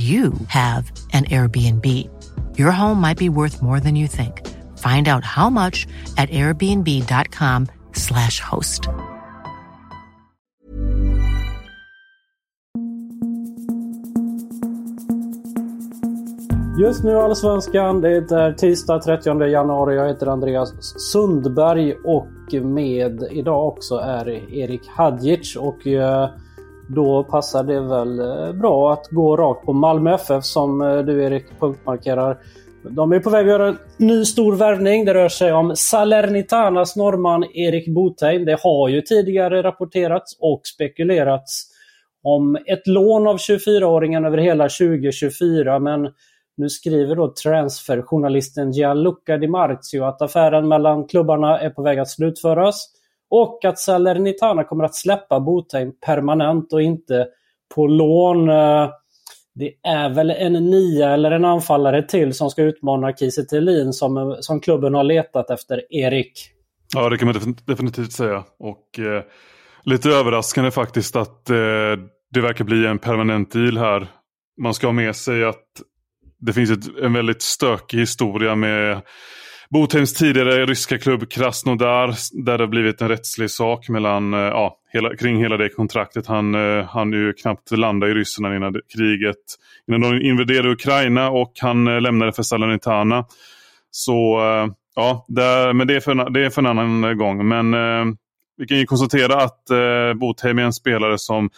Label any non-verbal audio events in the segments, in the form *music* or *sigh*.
you have an Airbnb. Your home might be worth more than you think. Find out how much at airbnb.com/slash host. Just nu Allsvenskan, det är tisdag 30 januari. Jag heter Andreas Sundberg och med idag också är Erik Hadjic. Och Uh, då passar det väl eh, bra att gå rakt på Malmö FF som eh, du Erik punktmarkerar. De är på väg att göra en ny stor värvning. Det rör sig om Salernitanas norrman Erik Botheim. Det har ju tidigare rapporterats och spekulerats om ett lån av 24-åringen över hela 2024 men nu skriver då transferjournalisten Gianluca Di Marzio att affären mellan klubbarna är på väg att slutföras. Och att Salernitana kommer att släppa Botheim permanent och inte på lån. Eh, det är väl en nia eller en anfallare till som ska utmana Kiese som, eh, som klubben har letat efter, Erik. Ja, det kan man definitivt säga. Och eh, lite överraskande faktiskt att eh, det verkar bli en permanent deal här. Man ska ha med sig att det finns ett, en väldigt stökig historia med Botheims tidigare ryska klubb Krasnodar där det har blivit en rättslig sak mellan, eh, ja, hela, kring hela det kontraktet. Han eh, hann ju knappt landa i Ryssland innan kriget, innan de invaderade Ukraina och han eh, lämnade för Salernitana. Så eh, ja, där, men det är, för, det är för en annan gång. Men eh, vi kan ju konstatera att eh, Botheim är en spelare som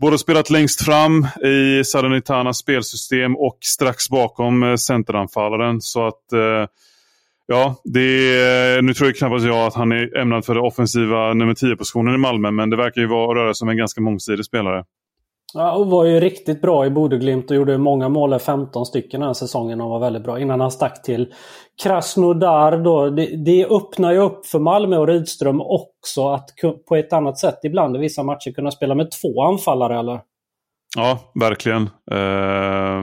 både spelat längst fram i Salernitanas spelsystem och strax bakom centeranfallaren. Så att eh, Ja, det nu tror jag knappast jag att han är ämnad för den offensiva nummer 10-positionen i Malmö, men det verkar ju vara röra sig om en ganska mångsidig spelare. Ja, och var ju riktigt bra i Bodeglimt och gjorde många mål, 15 stycken den här säsongen och var väldigt bra innan han stack till Krasnodar. Då. Det, det öppnar ju upp för Malmö och Rydström också att på ett annat sätt ibland i vissa matcher kunna spela med två anfallare eller? Ja, verkligen. Eh,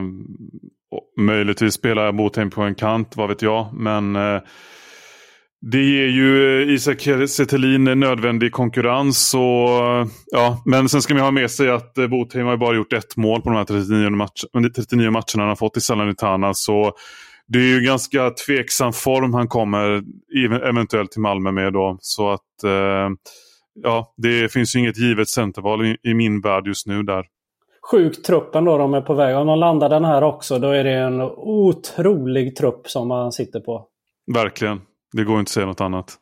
Möjligtvis spelar Botheim på en kant, vad vet jag. Men eh, det ger ju eh, Isak Setelin nödvändig konkurrens. Och, eh, ja, men sen ska man ha med sig att eh, Botheim har bara gjort ett mål på de här 39, match, 39 matcherna han har fått i Salernitana. Så det är ju ganska tveksam form han kommer eventuellt till Malmö med då. Så att eh, ja, det finns ju inget givet centerval i, i min värld just nu där sjuk trupp ändå de är på väg. Om de landar den här också då är det en otrolig trupp som man sitter på. Verkligen. Det går inte att säga något annat.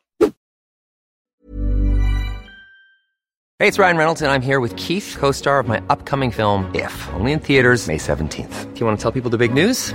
Hej, det är Ryan Reynolds och jag är här med Keith, co-star of my upcoming film If, only in theaters May 17th. Do you want to tell people the big news?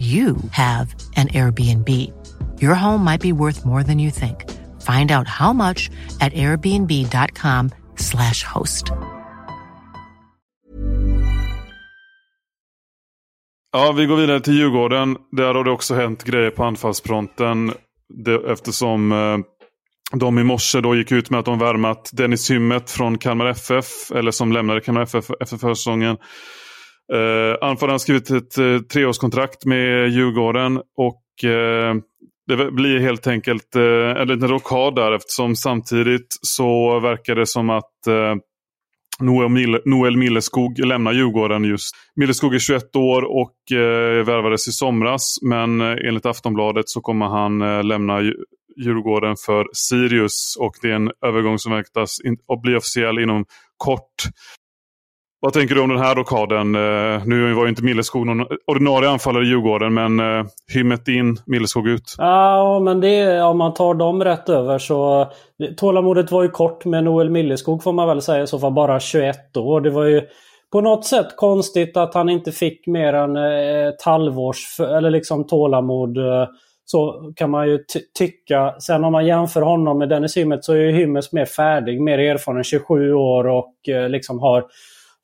you have an Airbnb. Your home might be worth more than you think. Find out how much at airbnb.com slash host. Ja, vi går vidare till Djurgården. Där har det också hänt grejer på anfallsfronten. Det, eftersom eh, de i morse då gick ut med att de värmat Dennis Hymmet från Kalmar FF. Eller som lämnade Kalmar FF efter försäsongen. Eh, Anfallaren har skrivit ett eh, treårskontrakt med Djurgården. Och eh, det blir helt enkelt eh, en liten rockad där eftersom samtidigt så verkar det som att eh, Noel, Mille, Noel Milleskog lämnar Djurgården just. Milleskog är 21 år och eh, värvades i somras. Men eh, enligt Aftonbladet så kommer han eh, lämna Djurgården för Sirius. Och det är en övergång som väntas in, bli officiell inom kort. Vad tänker du om den här rockaden? Eh, nu var ju inte Milleskog någon ordinarie anfallare i Djurgården, men eh, hymmet in, Milleskog ut. Ja, men det, om man tar dem rätt över så... Tålamodet var ju kort med Noel Milleskog får man väl säga i så fall. Bara 21 år. Det var ju på något sätt konstigt att han inte fick mer än eh, ett halvårs eller liksom tålamod. Så kan man ju tycka. Sen om man jämför honom med Dennis Hymmet så är ju Hymmet mer färdig, mer erfaren, 27 år och liksom har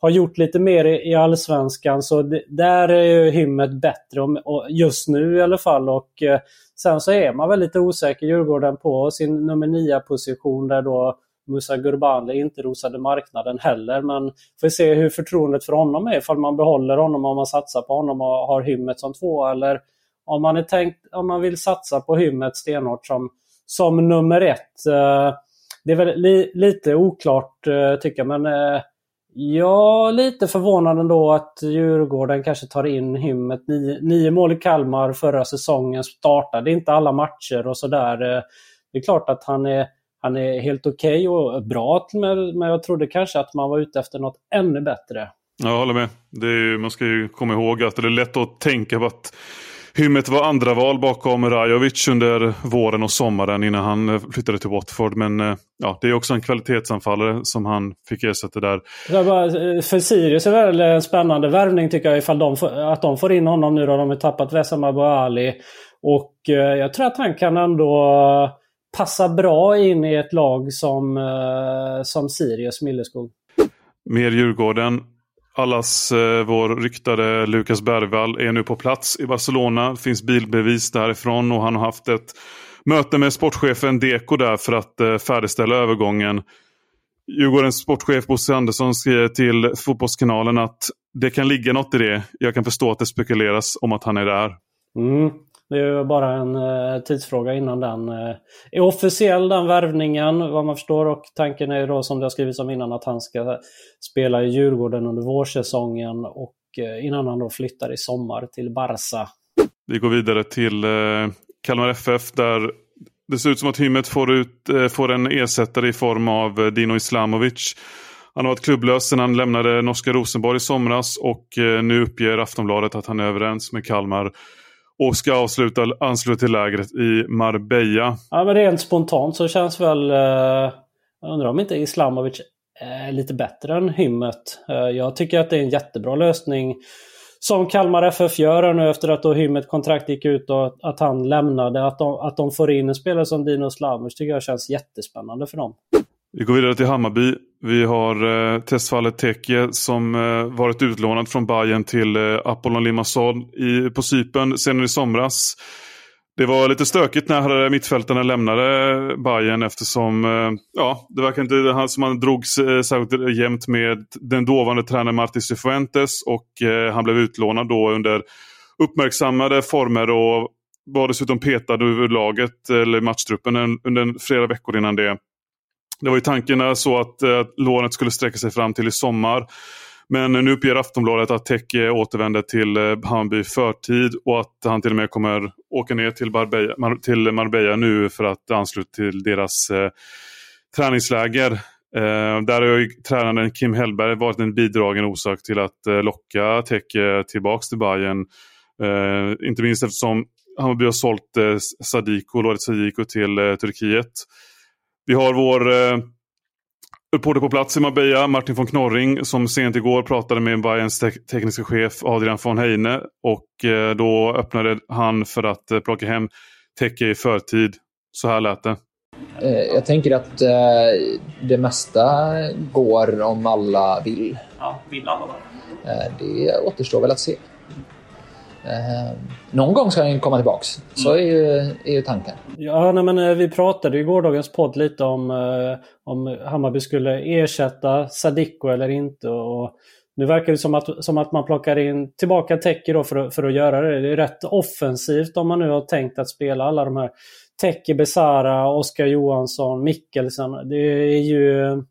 har gjort lite mer i, Allsvenskan. Så det, där är ju hymmet bättre, just nu i alla fall. Och eh, Sen så är man väl lite osäker Djurgården på sin nummer 9 position där då Musa Gurbanli inte rosade marknaden heller. Men får se hur förtroendet för honom är. Ifall man behåller honom, om man satsar på honom och har hymmet som två. Eller om man, är tänkt, om man vill satsa på hymmet stenhårt som, som nummer ett. Eh, det är väl li, lite oklart eh, tycker jag. Men eh, Ja, lite förvånad ändå att Djurgården kanske tar in hymmet. Nio, nio mål i Kalmar förra säsongen. Startade inte alla matcher och sådär. Eh, det är klart att han är, han är helt okej okay och bra men jag trodde kanske att man var ute efter något ännu bättre. Jag håller med. Är, man ska ju komma ihåg att det är lätt att tänka på att Hymmet var andra val bakom Rajovic under våren och sommaren innan han eh, flyttade till Watford. Men eh, ja, det är också en kvalitetsanfallare som han fick ersätta där. Eh, för Sirius är väl en spännande värvning tycker jag ifall de får, att de får in honom nu då. De har tappat Wessam Ali. Och jag tror att han kan ändå passa bra in i ett lag som, som Sirius Milleskog. Mer Djurgården. Allas eh, vår ryktade Lukas Bergvall är nu på plats i Barcelona. Det finns bilbevis därifrån och han har haft ett möte med sportchefen Deko där för att eh, färdigställa övergången. Djurgårdens sportchef Bosse Andersson skriver till Fotbollskanalen att det kan ligga något i det. Jag kan förstå att det spekuleras om att han är där. Mm. Det är bara en eh, tidsfråga innan den eh, är officiell, den värvningen vad man förstår. Och tanken är ju då som det har skrivits om innan att han ska spela i Djurgården under vårsäsongen och eh, innan han då flyttar i sommar till Barca. Vi går vidare till eh, Kalmar FF där det ser ut som att Hymmet får, ut, eh, får en ersättare i form av eh, Dino Islamovic. Han har varit klubblös sedan han lämnade norska Rosenborg i somras och eh, nu uppger Aftonbladet att han är överens med Kalmar och ska avsluta ansluta till lägret i Marbella. Ja men rent spontant så känns väl... Eh, jag undrar om inte Islamovic är lite bättre än Hymmet. Eh, jag tycker att det är en jättebra lösning som Kalmar FF gör nu efter att då Hymmet kontrakt gick ut och att han lämnade. Att de, att de får in en spelare som Dino Slamovic tycker jag känns jättespännande för dem. Vi går vidare till Hammarby. Vi har eh, testfallet Teke som eh, varit utlånad från Bayern till eh, Apollon Limassol i, på Cypern. senare i somras. Det var lite stökigt när mittfältarna lämnade Bayern eftersom eh, ja, det verkar inte han som han drogs eh, särskilt jämnt med den dåvarande tränaren Martin Cifuentes och eh, han blev utlånad då under uppmärksammade former och var dessutom petad ur laget eller matchtruppen under flera veckor innan det. Det var ju tanken så att eh, lånet skulle sträcka sig fram till i sommar. Men nu uppger Aftonbladet att Tech eh, återvänder till eh, Hammarby Hammarby förtid och att han till och med kommer åka ner till Marbella, till Marbella nu för att ansluta till deras eh, träningsläger. Eh, där har ju tränaren Kim Hellberg varit en bidragen orsak till att eh, locka Tech eh, tillbaks till Bayern. Eh, inte minst eftersom Hammarby har sålt eh, Sadiko, Loret Sadiko till eh, Turkiet. Vi har vår eh, reporter på plats i Marbella, Martin von Knorring, som sent igår pratade med Bayerns te tekniska chef Adrian von Heine. Och eh, då öppnade han för att eh, plocka hem Teke i förtid. Så här lät det. Jag tänker att det mesta går om alla vill. Ja, vill alla Det återstår väl att se. Eh, någon gång ska han komma tillbaks. Så är ju, är ju tanken. Ja, nej, men eh, vi pratade i gårdagens podd lite om eh, om Hammarby skulle ersätta Sadiko eller inte. Och nu verkar det som att, som att man plockar in tillbaka Teki då för, för att göra det. Det är rätt offensivt om man nu har tänkt att spela alla de här Teki Besara, Oskar Johansson, Mikkelsen. Det är ju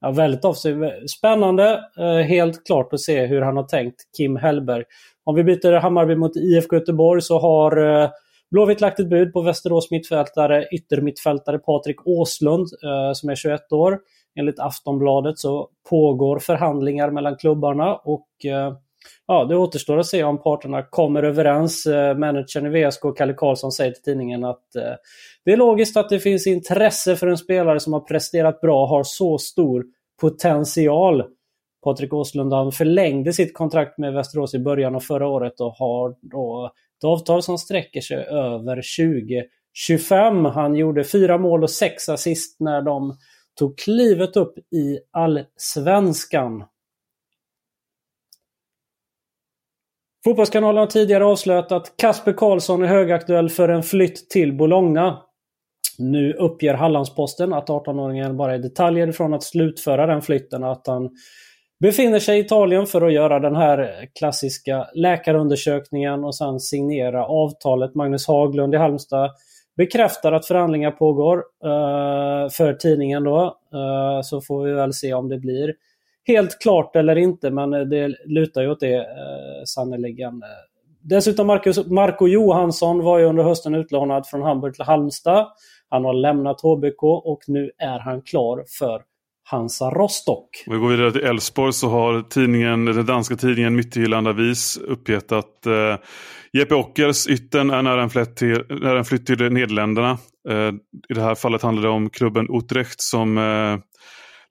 ja, väldigt offensiv. Spännande. Eh, helt klart att se hur han har tänkt, Kim Hellberg. Om vi byter Hammarby mot IFK Göteborg så har eh, Blåvitt lagt ett bud på Västerås mittfältare, yttermittfältare Patrik Åslund eh, som är 21 år. Enligt Aftonbladet så pågår förhandlingar mellan klubbarna och eh, ja, det återstår att se om parterna kommer överens. Eh, managern i VSK, Kalle Karlsson, säger till tidningen att eh, det är logiskt att det finns intresse för en spelare som har presterat bra och har så stor potential. Patrik Åslund han förlängde sitt kontrakt med Västerås i början av förra året och har då ett avtal som sträcker sig över 2025. Han gjorde fyra mål och sex assist när de tog klivet upp i allsvenskan. Fotbollskanalen har tidigare avslöjat att Kasper Karlsson är högaktuell för en flytt till Bologna. Nu uppger Hallandsposten att 18-åringen bara är detaljer ifrån att slutföra den flytten. Att han befinner sig i Italien för att göra den här klassiska läkarundersökningen och sen signera avtalet. Magnus Haglund i Halmstad bekräftar att förhandlingar pågår eh, för tidningen då. Eh, så får vi väl se om det blir helt klart eller inte, men eh, det lutar ju åt det eh, sannerligen. Dessutom Marcus, Marco Johansson var ju under hösten utlånad från Hamburg till Halmstad. Han har lämnat HBK och nu är han klar för Hansa Rostock. Om vi går vidare till Elfsborg så har tidningen, den danska tidningen Midtjylland Avis uppgett att eh, Jeppe Ockers ytten är nära en, flytt till, nära en flytt till Nederländerna. Eh, I det här fallet handlar det om klubben Utrecht som eh,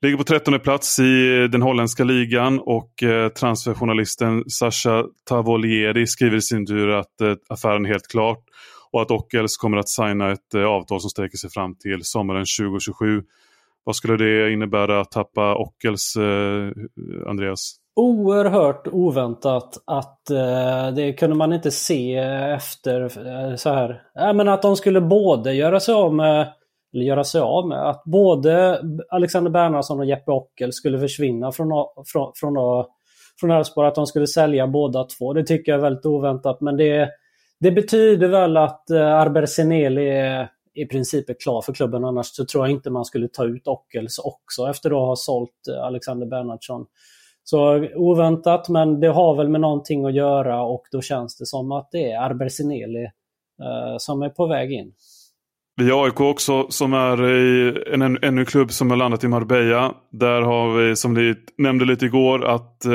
ligger på 13 plats i den holländska ligan och eh, transferjournalisten Sasha Tavolieri skriver i sin tur att eh, affären är helt klart och att Ockels kommer att signa ett eh, avtal som sträcker sig fram till sommaren 2027. Vad skulle det innebära att tappa Ockels, Andreas? Oerhört oväntat att eh, det kunde man inte se efter eh, så här. Äh, men att de skulle både göra sig av med eller göra sig av med. Att både Alexander Bernhardsson och Jeppe Ockel skulle försvinna från, från, från, från Elfsborg. Att de skulle sälja båda två. Det tycker jag är väldigt oväntat. Men det, det betyder väl att eh, Arber Seneli är i princip är klar för klubben. Annars så tror jag inte man skulle ta ut Ockels också efter att ha sålt eh, Alexander Bernhardsson. Så oväntat, men det har väl med någonting att göra och då känns det som att det är Arber Sineli eh, som är på väg in. Vi har AIK också som är i en, en, ännu klubb som har landat i Marbella. Där har vi, som ni nämnde lite igår, att eh,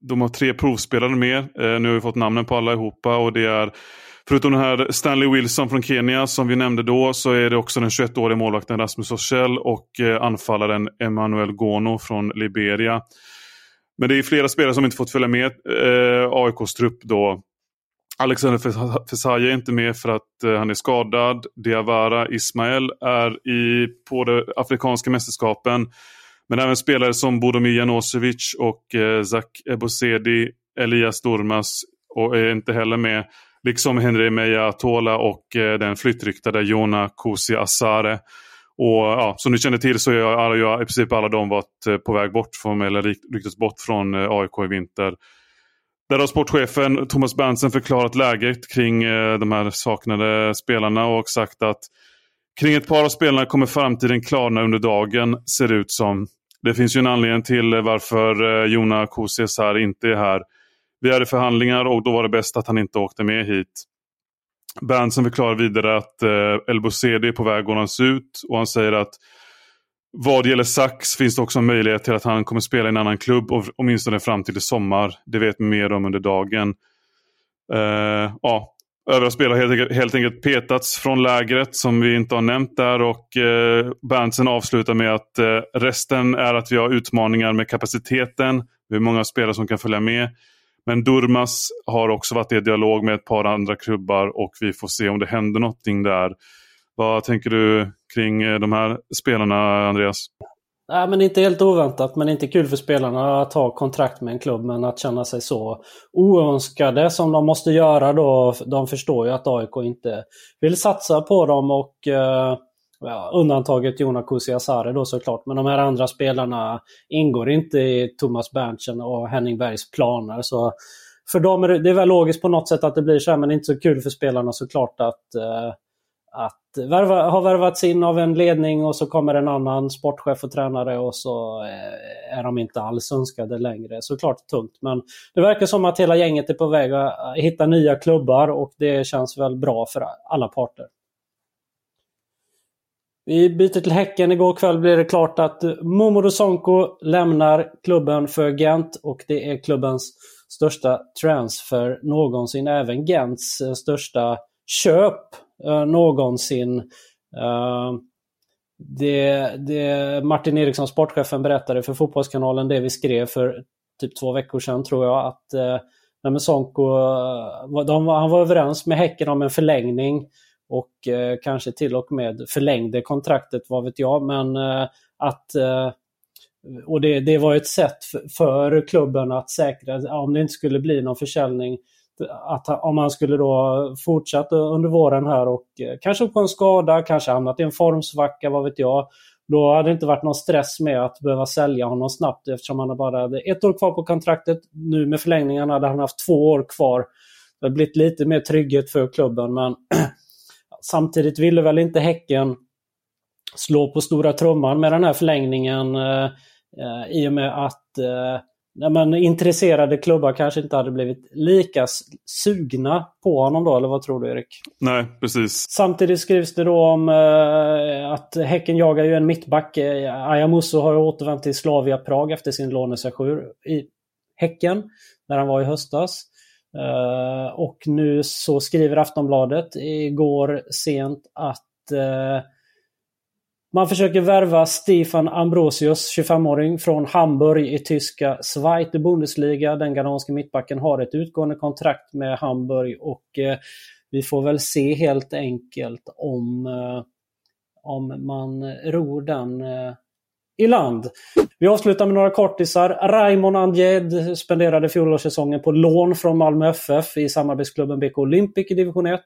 de har tre provspelare med. Eh, nu har vi fått namnen på allihopa och det är Förutom den här Stanley Wilson från Kenya som vi nämnde då så är det också den 21-årige målvakten Rasmus Orsell och eh, anfallaren Emmanuel Gono från Liberia. Men det är flera spelare som inte fått följa med eh, AIKs trupp då. Alexander Fesaje är inte med för att eh, han är skadad. Diawara Ismael är i, på de afrikanska mästerskapen. Men även spelare som Bodomir Janosevic och eh, Zak Ebosedi, Elias Dormas och är inte heller med. Liksom Henry Meja Tola och eh, den flyttryktade Jona Kusi Asare. Och ja, som ni känner till så har i princip alla de varit eh, på väg bort från, eller ryktats bort från eh, AIK i vinter. Där har sportchefen Thomas Berntsen förklarat läget kring eh, de här saknade spelarna och sagt att kring ett par av spelarna kommer framtiden klarna under dagen, ser det ut som. Det finns ju en anledning till varför eh, Jona Jona här inte är här. Vi hade förhandlingar och då var det bäst att han inte åkte med hit. Berntsen förklarar vidare att eh, El är på väg att lånas ut och han säger att vad gäller Sax finns det också en möjlighet till att han kommer spela i en annan klubb åtminstone fram till i sommar. Det vet vi mer om under dagen. Uh, ja, övriga spelare har helt, helt enkelt petats från lägret som vi inte har nämnt där och eh, uh, Berntsen avslutar med att uh, resten är att vi har utmaningar med kapaciteten. hur många spelare som kan följa med. Men Durmas har också varit i dialog med ett par andra klubbar och vi får se om det händer någonting där. Vad tänker du kring eh, de här spelarna, Andreas? Nej, men inte helt oväntat, men inte kul för spelarna att ha kontrakt med en klubb, men att känna sig så oönskade som de måste göra då. De förstår ju att AIK inte vill satsa på dem och eh, ja, undantaget Jona Kusiasare då såklart, men de här andra spelarna ingår inte i Thomas Berntsen och Henning Bergs planer. Så för dem är det, det är väl logiskt på något sätt att det blir så här, men inte så kul för spelarna såklart att eh, att värva, ha värvats in av en ledning och så kommer en annan sportchef och tränare och så eh, är de inte alls önskade längre. Såklart tungt men det verkar som att hela gänget är på väg att eh, hitta nya klubbar och det känns väl bra för alla parter. Vi byter till Häcken. Igår kväll blev det klart att Momodou Sonko lämnar klubben för Gent och det är klubbens största transfer någonsin. Även Gents eh, största köp uh, någonsin. Uh, det, det Martin Eriksson, sportchefen, berättade för Fotbollskanalen det vi skrev för typ två veckor sedan tror jag att uh, Sonko, de, han var överens med Häcken om en förlängning och eh, kanske till och med förlängde kontraktet, vad vet jag. Men eh, att eh, och det, det var ett sätt för, för klubben att säkra, om det inte skulle bli någon försäljning, att om han skulle då fortsätta under våren här och eh, kanske på en skada, kanske hamnat i en formsvacka, vad vet jag. Då hade det inte varit någon stress med att behöva sälja honom snabbt eftersom han bara hade ett år kvar på kontraktet. Nu med förlängningen hade han haft två år kvar. Det har blivit lite mer trygghet för klubben men *clears throat* samtidigt ville väl inte Häcken slå på stora trumman med den här förlängningen eh, eh i och med att eh, ja, men intresserade klubbar kanske inte hade blivit lika sugna på honom då, eller vad tror du Erik? Nej, precis. Samtidigt skrivs det då om eh, att Häcken jagar ju en mittback. Eh, Ayamuso har återvänt till Slavia Prag efter sin lånesession i Häcken, när han var i höstas. Uh, och nu så skriver Aftonbladet igår sent att uh, man försöker värva Stefan Ambrosius, 25-åring, från Hamburg i tyska Zweite Bundesliga. Den ghananske mittbacken har ett utgående kontrakt med Hamburg och eh, vi får väl se helt enkelt om, eh, om man ror den eh, i land. Vi avslutar med några kortisar. Raymond Andjed spenderade fjolårssäsongen på lån från Malmö FF i samarbetsklubben BK Olympic i division 1.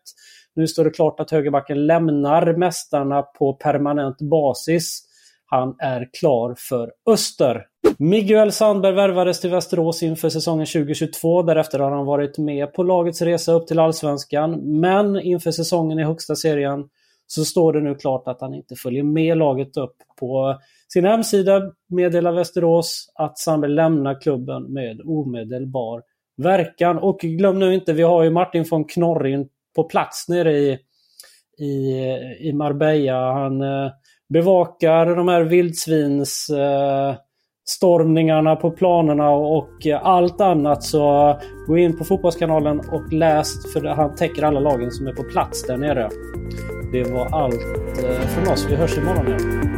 Nu står det klart att högerbacken lämnar mästarna på permanent basis. Han är klar för Öster. Miguel Sandberg värvades till Västerås inför säsongen 2022. Därefter har han varit med på lagets resa upp till Allsvenskan. Men inför säsongen i högsta serien så står det nu klart att han inte följer med laget upp. På sin hemsida meddelar Västerås att Sandberg lämnar klubben med omedelbar verkan. Och glöm nu inte, vi har ju Martin von Knorrin på plats nere i, i, i Marbella. Han eh, bevakar de här vildsvins eh, stormningarna på planerna och eh, allt annat så gå in på Fotbollskanalen och läs för han täcker alla lagen som är på plats där nere. Det var allt från oss. Vi hörs imorgon igen.